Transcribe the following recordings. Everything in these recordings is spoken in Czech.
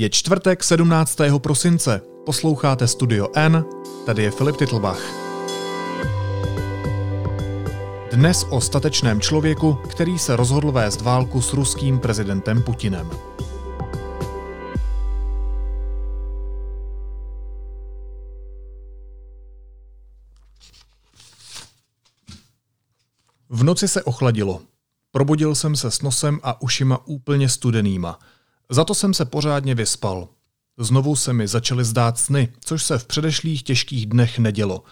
Je čtvrtek 17. prosince. Posloucháte Studio N, tady je Filip Titlbach. Dnes o statečném člověku, který se rozhodl vést válku s ruským prezidentem Putinem. V noci se ochladilo. Probudil jsem se s nosem a ušima úplně studenýma. Za to jsem se pořádně vyspal. Znovu se mi začaly zdát sny, což se v předešlých těžkých dnech nedělo.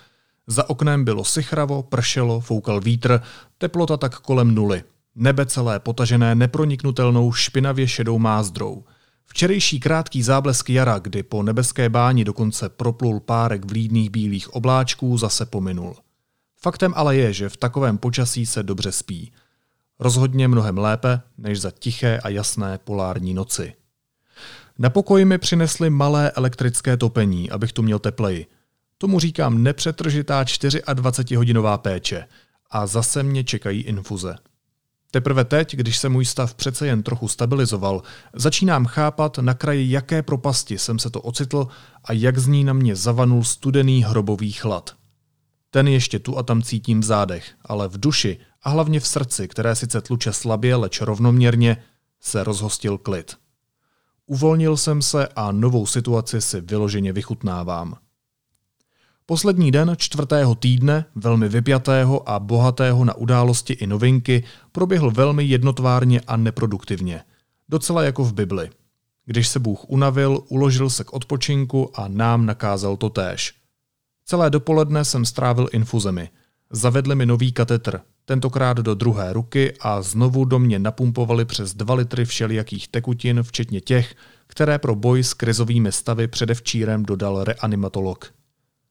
Za oknem bylo sichravo, pršelo, foukal vítr, teplota tak kolem nuly. Nebe celé potažené neproniknutelnou špinavě šedou mázdrou. Včerejší krátký záblesk jara, kdy po nebeské báni dokonce proplul párek vlídných bílých obláčků, zase pominul. Faktem ale je, že v takovém počasí se dobře spí. Rozhodně mnohem lépe, než za tiché a jasné polární noci. Na pokoji mi přinesli malé elektrické topení, abych tu měl tepleji. Tomu říkám nepřetržitá 24-hodinová péče. A zase mě čekají infuze. Teprve teď, když se můj stav přece jen trochu stabilizoval, začínám chápat, na kraji jaké propasti jsem se to ocitl a jak z ní na mě zavanul studený hrobový chlad. Ten ještě tu a tam cítím v zádech, ale v duši a hlavně v srdci, které sice tluče slabě, leč rovnoměrně, se rozhostil klid. Uvolnil jsem se a novou situaci si vyloženě vychutnávám. Poslední den čtvrtého týdne, velmi vypjatého a bohatého na události i novinky, proběhl velmi jednotvárně a neproduktivně. Docela jako v Bibli. Když se Bůh unavil, uložil se k odpočinku a nám nakázal to též. Celé dopoledne jsem strávil infuzemi. Zavedli mi nový katetr, tentokrát do druhé ruky a znovu do mě napumpovali přes dva litry všelijakých tekutin, včetně těch, které pro boj s krizovými stavy předevčírem dodal reanimatolog.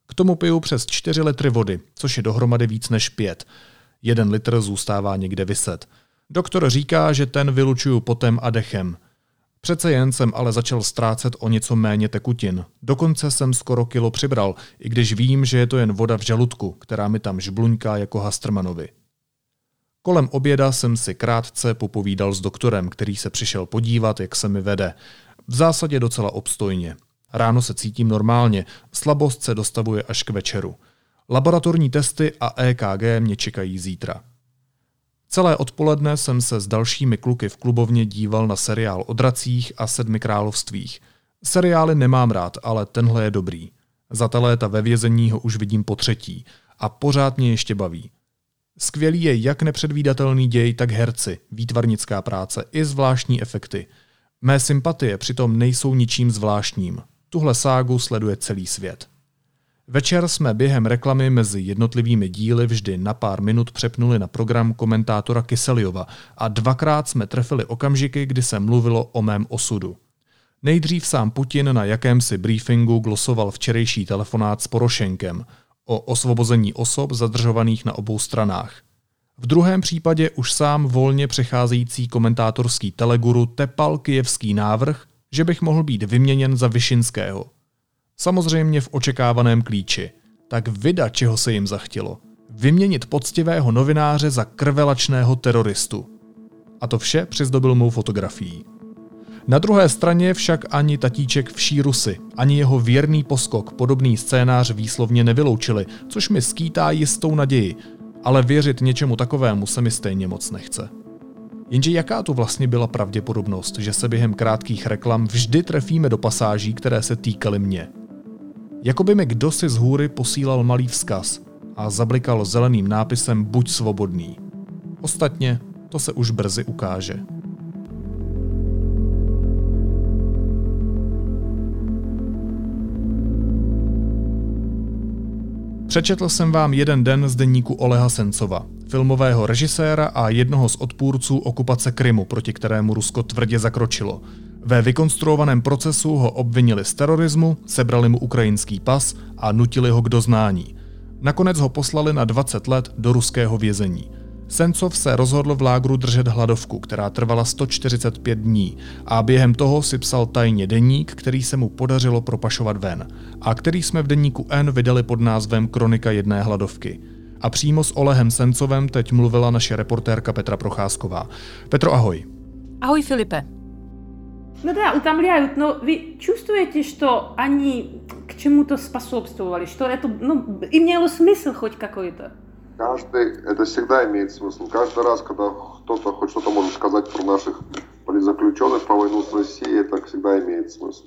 K tomu piju přes 4 litry vody, což je dohromady víc než 5. Jeden litr zůstává někde vyset. Doktor říká, že ten vylučuju potem a dechem. Přece jen jsem ale začal ztrácet o něco méně tekutin. Dokonce jsem skoro kilo přibral, i když vím, že je to jen voda v žaludku, která mi tam žbluňká jako Hastrmanovi. Kolem oběda jsem si krátce popovídal s doktorem, který se přišel podívat, jak se mi vede. V zásadě docela obstojně. Ráno se cítím normálně, slabost se dostavuje až k večeru. Laboratorní testy a EKG mě čekají zítra. Celé odpoledne jsem se s dalšími kluky v klubovně díval na seriál o dracích a sedmi královstvích. Seriály nemám rád, ale tenhle je dobrý. Za ta léta ve vězení ho už vidím po třetí a pořád mě ještě baví. Skvělý je jak nepředvídatelný děj, tak herci, výtvarnická práce i zvláštní efekty. Mé sympatie přitom nejsou ničím zvláštním. Tuhle ságu sleduje celý svět. Večer jsme během reklamy mezi jednotlivými díly vždy na pár minut přepnuli na program komentátora Kyseliova a dvakrát jsme trefili okamžiky, kdy se mluvilo o mém osudu. Nejdřív sám Putin na jakémsi briefingu glosoval včerejší telefonát s Porošenkem o osvobození osob zadržovaných na obou stranách. V druhém případě už sám volně přecházející komentátorský teleguru tepal kijevský návrh, že bych mohl být vyměněn za Vyšinského – Samozřejmě v očekávaném klíči. Tak vyda, čeho se jim zachtělo. Vyměnit poctivého novináře za krvelačného teroristu. A to vše přizdobil mou fotografií. Na druhé straně však ani tatíček v šírusy, ani jeho věrný poskok podobný scénář výslovně nevyloučili, což mi skýtá jistou naději, ale věřit něčemu takovému se mi stejně moc nechce. Jenže jaká tu vlastně byla pravděpodobnost, že se během krátkých reklam vždy trefíme do pasáží, které se týkaly mě? Jako by mi kdo si z hůry posílal malý vzkaz a zablikal zeleným nápisem Buď svobodný. Ostatně to se už brzy ukáže. Přečetl jsem vám jeden den z denníku Oleha Sencova, filmového režiséra a jednoho z odpůrců okupace Krymu, proti kterému Rusko tvrdě zakročilo – ve vykonstruovaném procesu ho obvinili z terorismu, sebrali mu ukrajinský pas a nutili ho k doznání. Nakonec ho poslali na 20 let do ruského vězení. Sencov se rozhodl v lágru držet hladovku, která trvala 145 dní a během toho si psal tajně deník, který se mu podařilo propašovat ven a který jsme v deníku N vydali pod názvem Kronika jedné hladovky. A přímo s Olehem Sencovem teď mluvila naše reportérka Petra Procházková. Petro, ahoj. Ahoj Filipe. Ну да, утомляют, но вы чувствуете, что они к чему-то способствовали, что это ну, имело смысл хоть какой-то? Каждый, это всегда имеет смысл. Каждый раз, когда кто-то хоть что-то может сказать про наших политзаключенных по войну с Россией, это всегда имеет смысл.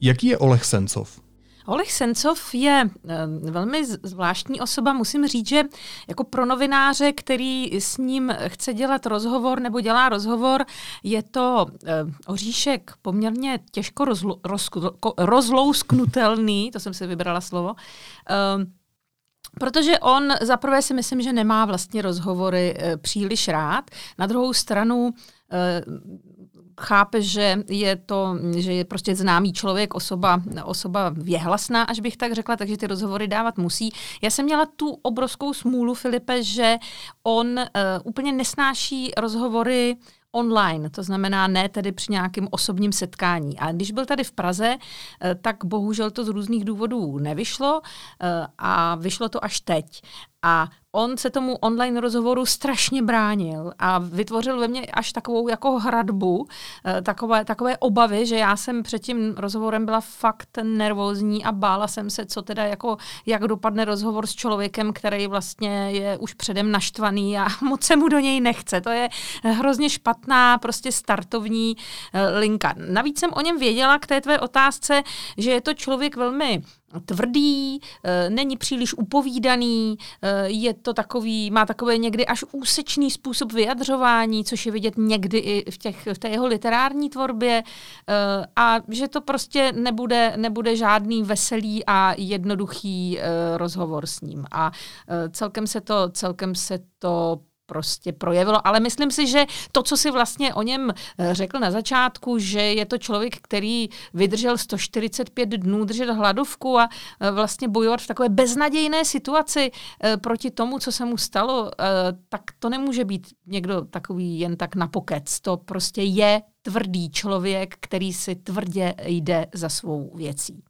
Jaký je Oleg Sencov? Oleg Sencov je eh, velmi zvláštní osoba. Musím říct, že jako pro novináře, který s ním chce dělat rozhovor nebo dělá rozhovor, je to eh, oříšek poměrně těžko rozlo, roz, rozlousknutelný, to jsem si vybrala slovo, eh, Protože on zaprvé si myslím, že nemá vlastně rozhovory příliš rád. Na druhou stranu chápe, že je to, že je prostě známý člověk, osoba, osoba věhlasná, až bych tak řekla, takže ty rozhovory dávat musí. Já jsem měla tu obrovskou smůlu, Filipe, že on uh, úplně nesnáší rozhovory online, to znamená ne tedy při nějakém osobním setkání. A když byl tady v Praze, eh, tak bohužel to z různých důvodů nevyšlo eh, a vyšlo to až teď. A on se tomu online rozhovoru strašně bránil a vytvořil ve mně až takovou jako hradbu, eh, takové, takové obavy, že já jsem před tím rozhovorem byla fakt nervózní a bála jsem se, co teda jako, jak dopadne rozhovor s člověkem, který vlastně je už předem naštvaný a moc se mu do něj nechce. To je hrozně špatná prostě startovní eh, linka. Navíc jsem o něm věděla k té tvé otázce, že je to člověk velmi tvrdý, eh, není příliš upovídaný, eh, je to takový, má takový někdy až úsečný způsob vyjadřování, což je vidět někdy i v, těch, v té jeho literární tvorbě eh, a že to prostě nebude, nebude žádný veselý a jednoduchý rozhovor s ním. A celkem se to, celkem se to prostě projevilo. Ale myslím si, že to, co si vlastně o něm eh, řekl na začátku, že je to člověk, který vydržel 145 dnů držet hladovku a eh, vlastně bojovat v takové beznadějné situaci eh, proti tomu, co se mu stalo, tak to nemůže být někdo takový jen tak na pokec. To prostě je tvrdý člověk, který si tvrdě jde za svou věcí.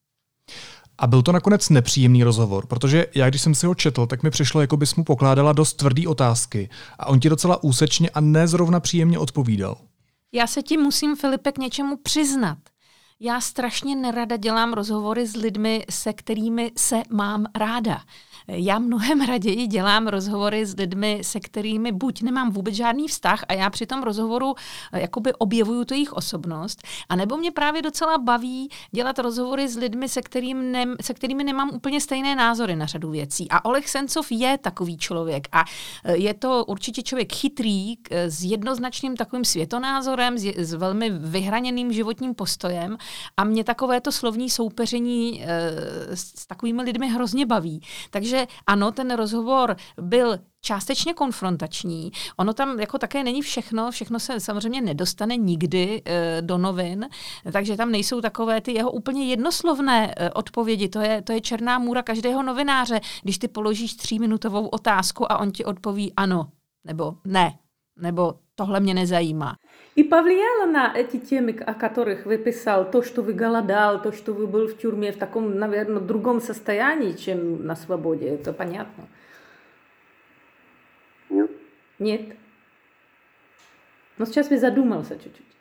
A byl to nakonec nepříjemný rozhovor, protože já, když jsem si ho četl, tak mi přišlo, jako bys mu pokládala dost tvrdý otázky a on ti docela úsečně a nezrovna příjemně odpovídal. Já se ti musím, Filipe, k něčemu přiznat. Já strašně nerada dělám rozhovory s lidmi, se kterými se mám ráda. Já mnohem raději dělám rozhovory s lidmi, se kterými buď nemám vůbec žádný vztah a já při tom rozhovoru eh, jakoby objevuju tu jejich osobnost, anebo mě právě docela baví dělat rozhovory s lidmi, se, kterým ne, se kterými nemám úplně stejné názory na řadu věcí. A Oleg Sencov je takový člověk a eh, je to určitě člověk chytrý, s jednoznačným takovým světonázorem, s, s velmi vyhraněným životním postojem a mě takovéto slovní soupeření e, s takovými lidmi hrozně baví. Takže takže ano, ten rozhovor byl částečně konfrontační. Ono tam jako také není všechno, všechno se samozřejmě nedostane nikdy e, do novin, takže tam nejsou takové ty jeho úplně jednoslovné e, odpovědi. To je, to je černá můra každého novináře, když ty položíš tříminutovou otázku a on ti odpoví ano, nebo ne, nebo tohle mě nezajímá. И повлияло на эти темы, о которых вы писал, то, что вы голодал, то, что вы был в тюрьме в таком, наверное, другом состоянии, чем на свободе, это понятно? Нет. Нет? Но сейчас вы задумался чуть-чуть.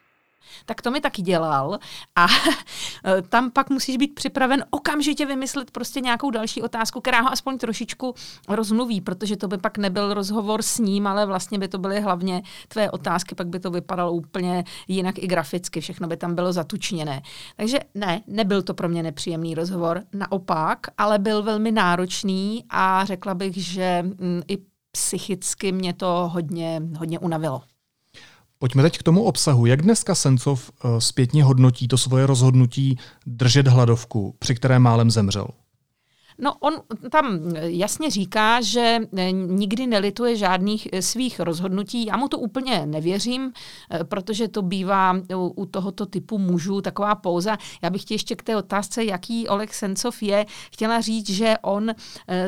Tak to mi taky dělal. A tam pak musíš být připraven okamžitě vymyslet prostě nějakou další otázku, která ho aspoň trošičku rozmluví, protože to by pak nebyl rozhovor s ním, ale vlastně by to byly hlavně tvé otázky, pak by to vypadalo úplně jinak i graficky, všechno by tam bylo zatučněné. Takže ne, nebyl to pro mě nepříjemný rozhovor, naopak, ale byl velmi náročný a řekla bych, že mm, i psychicky mě to hodně, hodně unavilo. Pojďme teď k tomu obsahu. Jak dneska Sencov eh, zpětně hodnotí to svoje rozhodnutí držet hladovku, při které málem zemřel? No on tam jasně říká, že eh, nikdy nelituje žádných eh, svých rozhodnutí. Já mu to úplně nevěřím, eh, protože to bývá u tohoto typu mužů taková pouza. Já bych ti ještě k té otázce, jaký Oleg Sencov je, chtěla říct, že on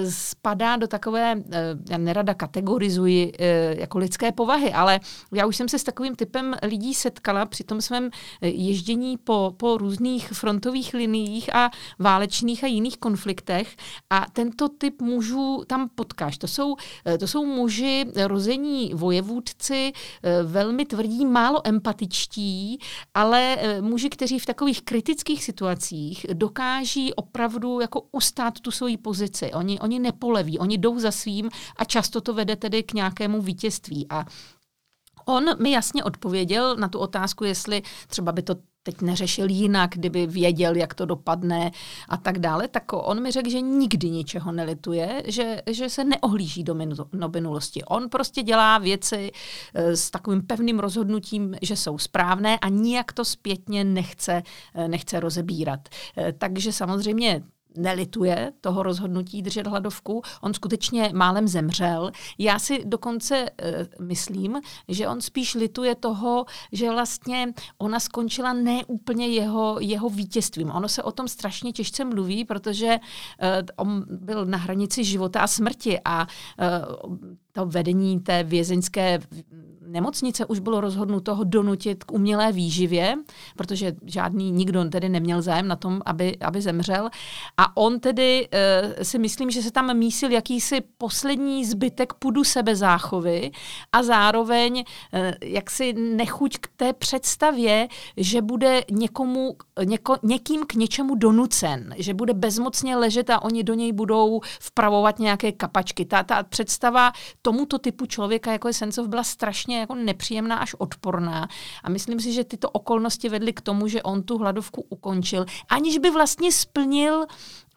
spadá do takové, já nerada kategorizuji jako lidské povahy, ale já už jsem se s takovým typem lidí setkala při tom svém ježdění po, po různých frontových liniích a válečných a jiných konfliktech, a tento typ mužů tam potkáš. To jsou, to jsou muži rození vojevůdci, velmi tvrdí, málo empatičtí, ale muži, kteří v takových kritických situacích dokáží opravdu jako ustát tu svoji pozici. Oni, oni nepoleví, oni jdou za svým a často to vede tedy k nějakému vítězství. A On mi jasně odpověděl na tu otázku, jestli třeba by to teď neřešil jinak, kdyby věděl, jak to dopadne a tak dále, tak on mi řekl, že nikdy ničeho nelituje, že, že se neohlíží do, do minulosti. On prostě dělá věci eh, s takovým pevným rozhodnutím, že jsou správné a nijak to zpětně nechce, eh, nechce rozebírat. Eh, takže samozřejmě nelituje toho rozhodnutí držet hladovku. On skutečně málem zemřel. Já si dokonce uh, myslím, že on spíš lituje toho, že vlastně ona skončila ne úplně jeho, jeho vítězstvím. Ono se o tom strašně těžce mluví, protože uh, on byl na hranici života a smrti a uh, to vedení té vězeňské nemocnice už bylo rozhodnuto ho donutit k umělé výživě, protože žádný nikdo tedy neměl zájem na tom, aby, aby zemřel. A on tedy uh, si myslím, že se tam mísil jakýsi poslední zbytek pudu sebezáchovy a zároveň uh, jaksi nechuť k té představě, že bude někomu, něko, někým k něčemu donucen, že bude bezmocně ležet a oni do něj budou vpravovat nějaké kapačky. Ta, ta představa tomuto typu člověka, jako je Sencov, byla strašně jako nepříjemná až odporná. A myslím si, že tyto okolnosti vedly k tomu, že on tu hladovku ukončil, aniž by vlastně splnil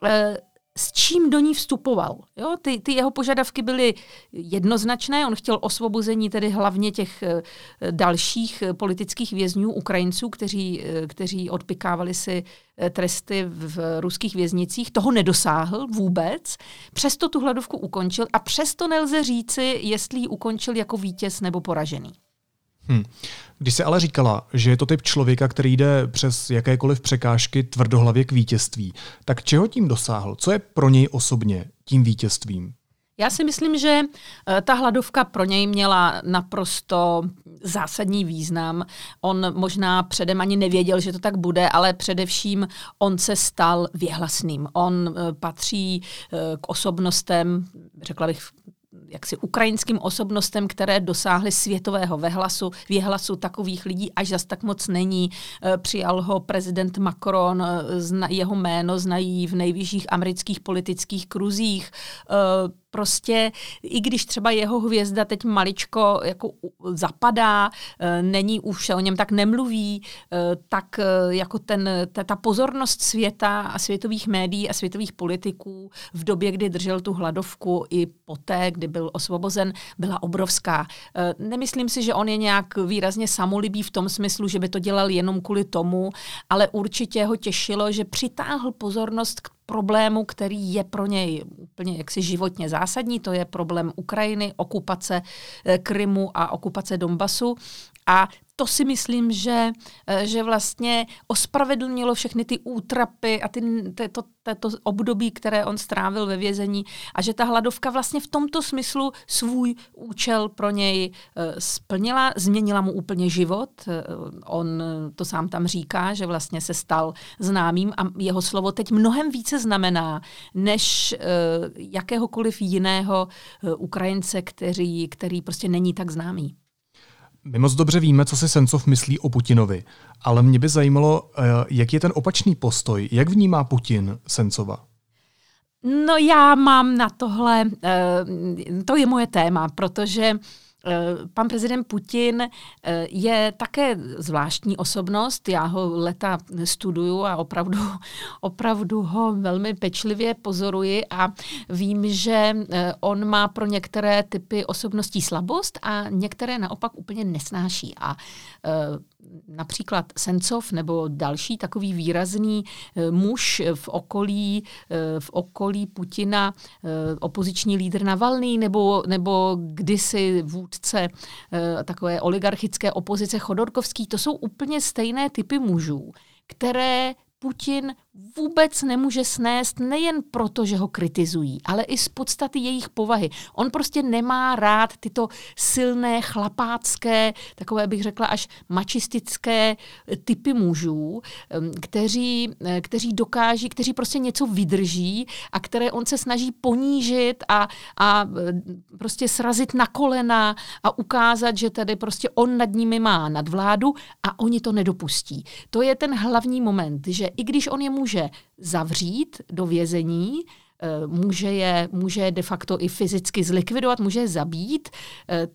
eh, s čím do ní vstupoval. Jo? Ty, ty jeho požadavky byly jednoznačné, on chtěl osvobození tedy hlavně těch e, dalších politických vězňů, Ukrajinců, kteří, e, kteří odpikávali si tresty v ruských věznicích. Toho nedosáhl vůbec, přesto tu hladovku ukončil a přesto nelze říci, jestli ji ukončil jako vítěz nebo poražený. Hmm. Když se ale říkala, že je to typ člověka, který jde přes jakékoliv překážky tvrdohlavě k vítězství, tak čeho tím dosáhl? Co je pro něj osobně tím vítězstvím? Já si myslím, že eh, ta hladovka pro něj měla naprosto zásadní význam. On možná předem ani nevěděl, že to tak bude, ale především on se stal věhlasným. On eh, patří eh, k osobnostem, řekla bych jaksi ukrajinským osobnostem, které dosáhly světového vehlasu, věhlasu takových lidí až zas tak moc není. Eh, přijal ho prezident Macron, eh, jeho jméno znají v nejvyšších amerických politických kruzích. Eh, prostě, i když třeba jeho hvězda teď maličko jako zapadá, e, není už, o něm tak nemluví, e, tak e, jako ten, ta, ta pozornost světa a světových médií a světových politiků v době, kdy držel tu hladovku i poté, kdy byl osvobozen, byla obrovská. Nemyslím si, že on je nějak výrazně samolibý v tom smyslu, že by to dělal jenom kvůli tomu, ale určitě ho těšilo, že přitáhl pozornost k problému, který je pro něj úplně jaksi životně zásadní, to je problém Ukrajiny, okupace eh, Krymu a okupace Donbasu. A to si myslím, že, eh, že vlastně ospravedlnilo všechny ty útrapy a ty, to, to období, které on strávil ve vězení a že ta hladovka vlastně v tomto smyslu svůj účel pro něj eh, splnila, změnila mu úplně život. Eh, on to sám tam říká, že vlastně se stal známým a jeho slovo teď mnohem více znamená, než jakéhokoliv jiného Ukrajince, který, který prostě není tak známý. My moc dobře víme, co si Sencov myslí o Putinovi, ale mě by zajímalo, eh, jak je ten opačný postoj, jak vnímá Putin Sencova? No já mám na tohle, eh, to je moje téma, protože pan prezident Putin eh, je také zvláštní osobnost. Já ho leta studuju a opravdu, opravdu ho velmi pečlivě pozoruji a vím, že eh, on má pro některé typy osobností slabost a některé naopak úplně nesnáší. A například Sencov nebo další takový výrazný eh, muž v okolí, eh, v okolí Putina, eh, opoziční lídr Navalný nebo, nebo kdysi vůdce takové oligarchické opozice Chodorkovský, to jsou úplně stejné typy mužů, které Putin vůbec nemůže snést nejen proto, že ho kritizují, ale i z podstaty jejich povahy. On prostě nemá rád tyto silné, chlapácké, takové bych řekla až mačistické eh, typy mužů, kteří, eh, kteří dokáží, kteří prostě něco vydrží a které on se snaží ponížit a, a eh, prostě srazit na kolena a ukázat, že tady prostě on nad nimi má nadvládu a oni to nedopustí. To je ten hlavní moment, že i když on je může zavřít do vězení, eh, může je, může je de facto i fyzicky zlikvidovat, může je zabít,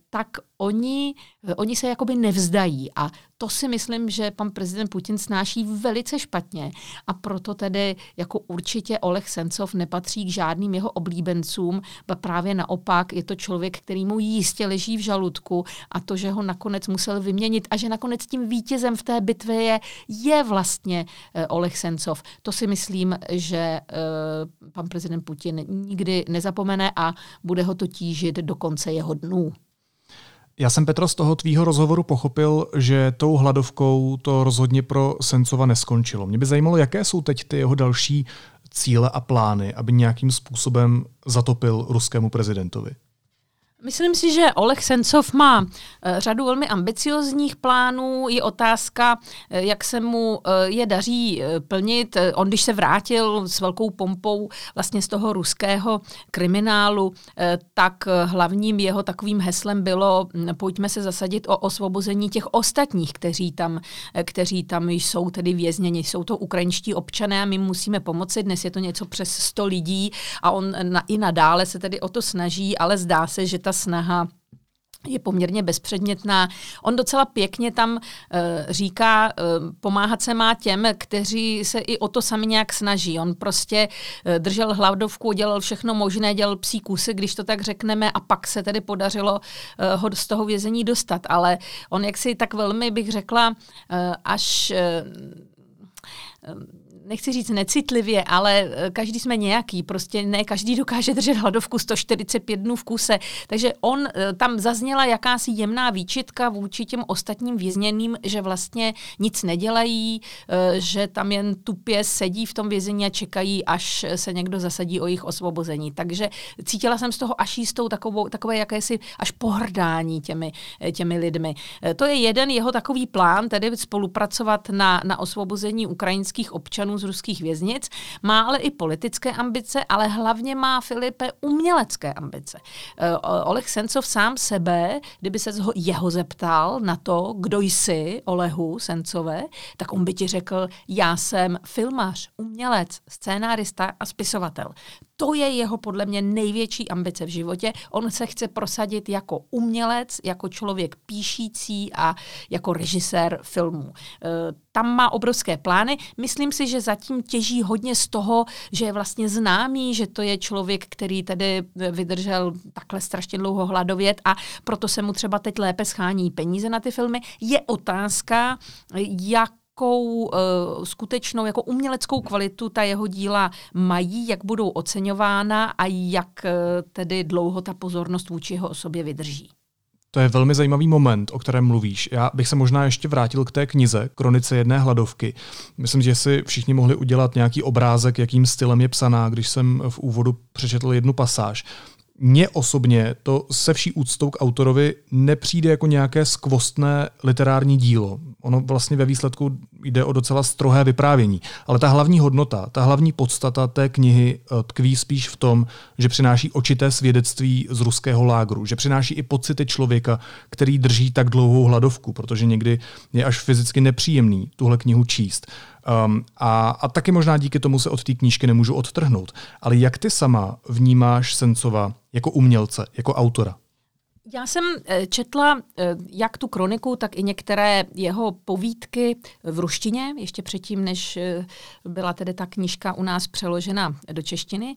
tak oni, oni se jakoby nevzdají a to si myslím, že pan prezident Putin snáší velice špatně a proto tedy jako určitě Oleh Sencov nepatří k žádným jeho oblíbencům, ba právě naopak je to člověk, který mu jistě leží v žaludku a to, že ho nakonec musel vyměnit a že nakonec tím vítězem v té bitvě je, je vlastně uh, Oleh Sencov. To si myslím, že uh, pan prezident Putin nikdy nezapomene a bude ho to tížit do konce jeho dnů. Já jsem, Petro, z toho tvýho rozhovoru pochopil, že tou hladovkou to rozhodně pro Sencova neskončilo. Mě by zajímalo, jaké jsou teď ty jeho další cíle a plány, aby nějakým způsobem zatopil ruskému prezidentovi. Myslím si, že Oleg Sencov má eh, řadu velmi ambiciozních plánů. Je otázka, eh, jak se mu eh, je daří plnit. On, když se vrátil s velkou pompou vlastně z toho ruského kriminálu, tak hlavním jeho takovým heslem bylo hm, pojďme se zasadit o osvobození těch ostatních, kteří tam, kteří tam jsou tedy vězněni. Jsou to ukrajinští občané a my musíme pomoci. Dnes je to něco přes 100 lidí a on i nadále se tedy o to snaží, ale zdá se, že ta snaha je poměrně bezpředmětná. On docela pěkně tam uh, říká, uh, pomáhat se má těm, kteří se i o to sami nějak snaží. On prostě uh, držel hladovku, dělal všechno možné, dělal psí kusy, když to tak řekneme, a pak se tedy podařilo uh, ho z toho vězení dostat. Ale on jaksi tak velmi, bych řekla, uh, až uh, nechci říct necitlivě, ale eh, každý jsme nějaký, prostě ne každý dokáže držet hladovku 145 dnů v kuse. Takže on, eh, tam zazněla jakási jemná výčitka vůči těm ostatním vězněným, že vlastně nic nedělají, eh, že tam jen tupě sedí v tom vězení a čekají, až se někdo zasadí o jejich osvobození. Takže cítila jsem z toho až jistou takovou, takové jakési až pohrdání těmi, těmi lidmi. To je jeden jeho takový plán, tedy spolupracovat na, na osvobození ukrajinských občanů z ruských věznic, má ale i politické ambice, ale hlavně má Filipe umělecké ambice. Eh, Oleg Sencov sám sebe, kdyby se jeho zeptal na to, kdo jsi, Olehu Sencové, tak on by ti řekl, já jsem filmař, umělec, scénárista a spisovatel to je jeho podle mě největší ambice v životě. On se chce prosadit jako umělec, jako člověk píšící a jako režisér filmů. E, tam má obrovské plány. Myslím si, že zatím těží hodně z toho, že je vlastně známý, že to je člověk, který tedy vydržel takhle strašně dlouho hladovět a proto se mu třeba teď lépe schání peníze na ty filmy. Je otázka, jak jakou uh, skutečnou, jako uměleckou kvalitu ta jeho díla mají, jak budou oceňována a jak uh, tedy dlouho ta pozornost vůči jeho osobě vydrží. To je velmi zajímavý moment, o kterém mluvíš. Já bych se možná ještě vrátil k té knize Kronice jedné hladovky. Myslím, že si všichni mohli udělat nějaký obrázek, jakým stylem je psaná, když jsem v úvodu přečetl jednu pasáž mně osobně to se vší úctou k autorovi nepřijde jako nějaké skvostné literární dílo. Ono vlastně ve výsledku jde o docela strohé vyprávění. Ale ta hlavní hodnota, ta hlavní podstata té knihy eh, tkví spíš v tom, že přináší očité svědectví z ruského lágru, že přináší i pocity člověka, který drží tak dlouhou hladovku, protože někdy je až fyzicky nepříjemný tuhle knihu číst. Um, a, a taky možná díky tomu se od té knížky nemůžu odtrhnout. Ale jak ty sama vnímáš Sencova jako umělce, jako autora? Já jsem eh, četla eh, jak tu kroniku, tak i některé jeho povídky v ruštině, ještě předtím, než eh, byla tedy ta knižka u nás přeložena do češtiny.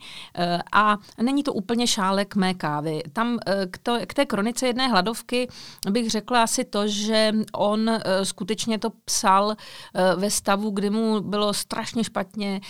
A není to úplně šálek mé kávy. Tam k, to, k té kronice jedné hladovky bych řekla asi to, že on skutečně to psal ve stavu, kdy mu bylo strašně špatně.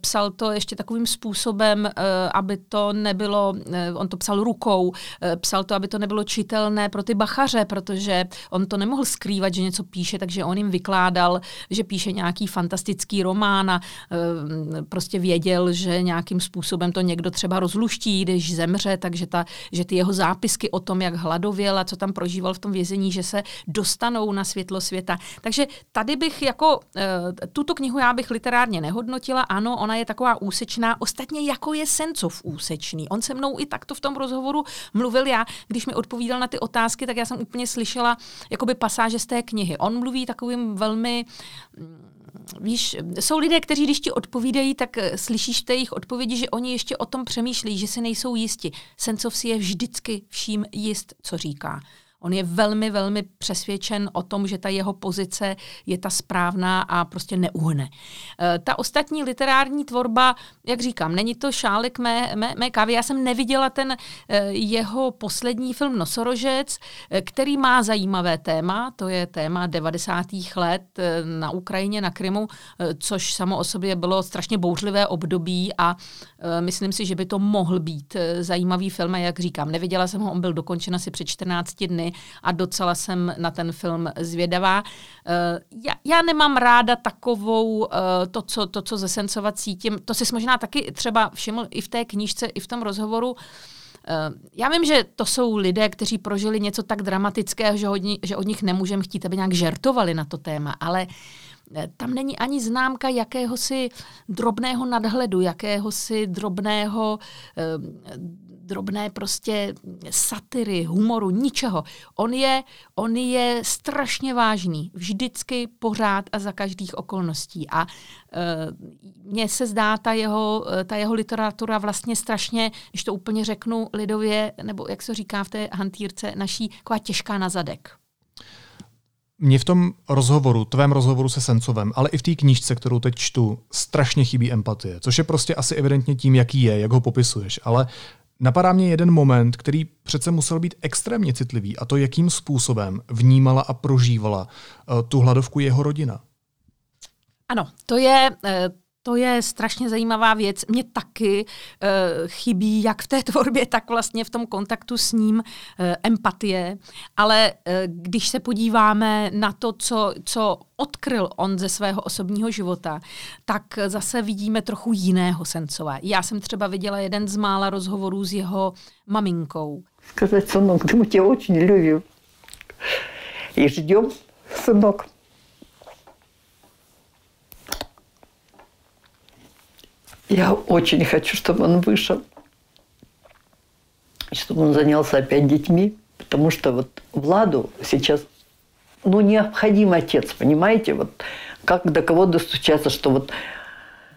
Psal to ještě takovým způsobem, aby to nebylo, on to psal rukou, psal to, aby to nebylo nebylo čitelné pro ty bachaře, protože on to nemohl skrývat, že něco píše, takže on jim vykládal, že píše nějaký fantastický román a e, prostě věděl, že nějakým způsobem to někdo třeba rozluští, když zemře, takže ta, že ty jeho zápisky o tom, jak hladověl a co tam prožíval v tom vězení, že se dostanou na světlo světa. Takže tady bych jako e, tuto knihu já bych literárně nehodnotila. Ano, ona je taková úsečná. Ostatně jako je Sencov úsečný. On se mnou i takto v tom rozhovoru mluvil já, když mi odpovídal na ty otázky, tak já jsem úplně slyšela jakoby pasáže z té knihy. On mluví takovým velmi mm, víš, jsou lidé, kteří když ti odpovídají, tak eh, slyšíš té jejich odpovědi, že oni ještě o tom přemýšlí, že si nejsou jisti. Sencov si je vždycky vším jist, co říká. On je velmi, velmi přesvědčen o tom, že ta jeho pozice je ta správná a prostě neuhne. E, ta ostatní literární tvorba, jak říkám, není to šálek mé, mé, mé kávy. Já jsem neviděla ten e, jeho poslední film Nosorožec, e, který má zajímavé téma. To je téma 90. let na Ukrajině, na Krymu, což samo o sobě bylo strašně bouřlivé období a myslím si, že by to mohl být zajímavý film. A jak říkám, neviděla jsem ho, on byl dokončen asi před 14 dny a docela jsem na ten film zvědavá. Eh, já, já nemám ráda takovou, eh, to, co, to, co ze Sencova cítím, to si možná taky třeba všiml i v té knížce, i v tom rozhovoru, eh, já vím, že to jsou lidé, kteří prožili něco tak dramatického, že, hodni, že od nich nemůžeme chtít, aby nějak žertovali na to téma, ale tam není ani známka jakéhosi drobného nadhledu, jakéhosi drobného drobné prostě satiry, humoru, ničeho. On je, on je strašně vážný, vždycky, pořád a za každých okolností. A e, mně se zdá ta jeho, ta jeho literatura vlastně strašně, když to úplně řeknu lidově, nebo jak se říká v té hantýrce naší, taková těžká na zadek. Mně v tom rozhovoru, tvém rozhovoru se Sencovem, ale i v té knížce, kterou teď čtu, strašně chybí empatie, což je prostě asi evidentně tím, jaký je, jak ho popisuješ. Ale Napadá mě jeden moment, který přece musel být extrémně citlivý, a to jakým způsobem vnímala a prožívala uh, tu hladovku jeho rodina. Ano, to je, eh, to je strašně zajímavá věc. Mně taky uh, chybí, jak v té tvorbě, tak vlastně v tom kontaktu s ním uh, empatie. Ale uh, když se podíváme na to, co, co odkryl on ze svého osobního života, tak zase vidíme trochu jiného Sencova. Já jsem třeba viděla jeden z mála rozhovorů s jeho maminkou. Сказать, сынок, да мы тебя очень любим. И ждем, сынок, Я очень хочу, чтобы он вышел. Чтобы он занялся опять детьми. Потому что вот Владу сейчас, ну, необходим отец, понимаете? Вот как до кого достучаться, что вот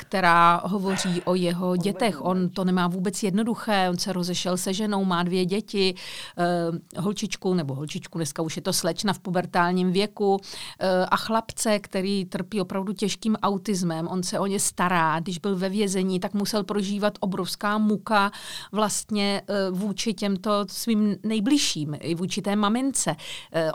která hovoří o jeho dětech. On to nemá vůbec jednoduché, on se rozešel se ženou, má dvě děti, uh, holčičku nebo holčičku, dneska už je to slečna v pubertálním věku uh, a chlapce, který trpí opravdu těžkým autismem. On se o ně stará, když byl ve vězení, tak musel prožívat obrovská muka vlastně uh, vůči těmto svým nejbližším, i vůči té mamince.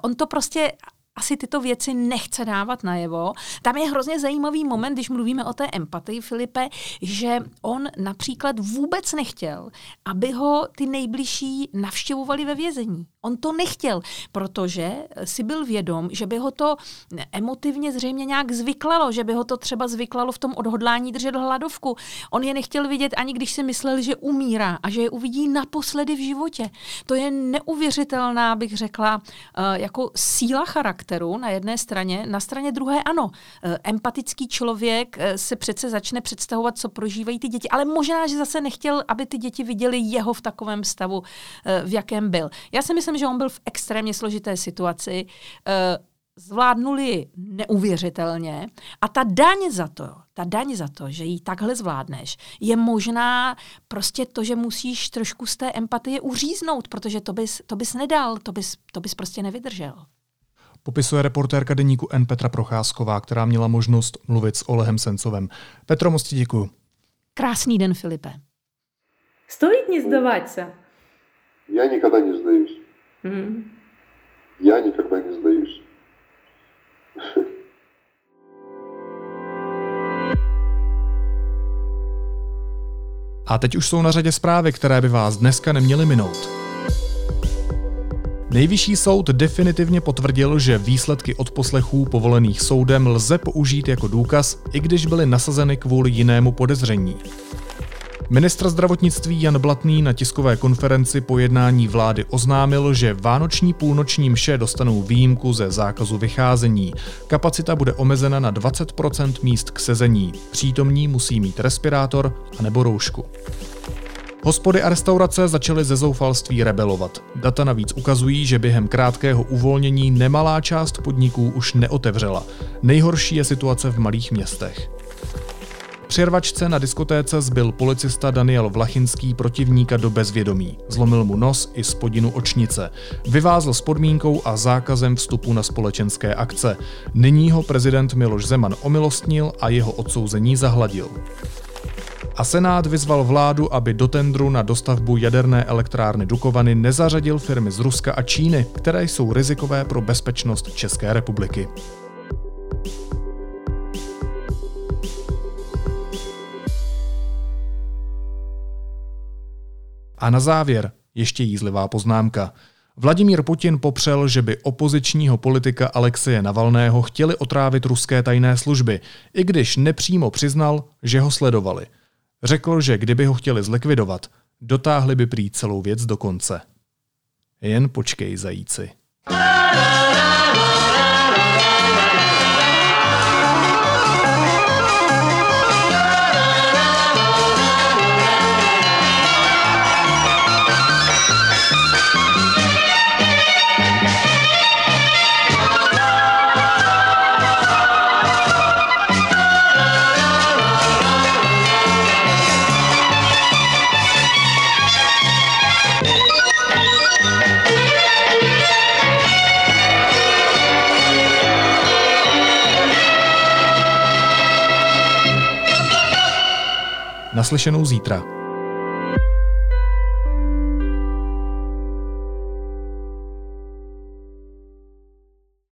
On to prostě asi tyto věci nechce dávat najevo. Tam je hrozně zajímavý moment, když mluvíme o té empatii, Filipe, že on například vůbec nechtěl, aby ho ty nejbližší navštěvovali ve vězení. On to nechtěl, protože si byl vědom, že by ho to emotivně zřejmě nějak zvyklalo, že by ho to třeba zvyklalo v tom odhodlání držet hladovku. On je nechtěl vidět, ani když si myslel, že umírá a že je uvidí naposledy v životě. To je neuvěřitelná, bych řekla, eh, jako síla charakteru na jedné straně, na straně druhé ano. Eh, empatický člověk eh, se přece začne představovat, co prožívají ty děti, ale možná, že zase nechtěl, aby ty děti viděli jeho v takovém stavu, v jakém byl. Já si myslím, myslím, že on byl v extrémně složité situaci, eh, zvládnuli neuvěřitelně a ta daň za to, ta daň za to, že ji takhle zvládneš, je možná prostě to, že musíš trošku z té empatie uříznout, protože to bys, to bys nedal, to bys, to bys prostě nevydržel. Popisuje reportérka deníku N Petra Procházková, která měla možnost mluvit s Olehem Sencovem. Petro, moc ti děkuju. Krásný den, Filipe. Стоит не сдаваться? Я никогда не сдаюсь. Mm. Я никогда не сдаюсь. A teď už jsou na řadě zprávy, které by vás dneska neměly minout. Nejvyšší soud definitivně potvrdil, že výsledky odposlechů povolených soudem lze použít jako důkaz, i když byly nasazeny kvůli jinému podezření. Ministr zdravotnictví Jan Blatný na tiskové konferenci po jednání vlády oznámil, že vánoční půlnoční mše dostanou výjimku ze zákazu vycházení. Kapacita bude omezena na 20% míst k sezení. Přítomní musí mít respirátor a nebo roušku. Hospody a restaurace začaly ze zoufalství rebelovat. Data navíc ukazují, že během krátkého uvolnění nemalá část podniků už neotevřela. Nejhorší je situace v malých městech. Při rvačce na diskotéce zbyl policista Daniel Vlachinský protivníka do bezvědomí. Zlomil mu nos i spodinu očnice. Vyvázl s podmínkou a zákazem vstupu na společenské akce. Nyní ho prezident Miloš Zeman omilostnil a jeho odsouzení zahladil. A Senát vyzval vládu, aby do tendru na dostavbu jaderné elektrárny Dukovany nezařadil firmy z Ruska a Číny, které jsou rizikové pro bezpečnost České republiky. A na závěr ještě jízlivá poznámka. Vladimír Putin popřel, že by opozičního politika Alexeje Navalného chtěli otrávit ruské tajné služby, i když nepřímo přiznal, že ho sledovali. Řekl, že kdyby ho chtěli zlikvidovat, dotáhli by prý celou věc do konce. Jen počkej, zajíci. Naslyšenou zítra.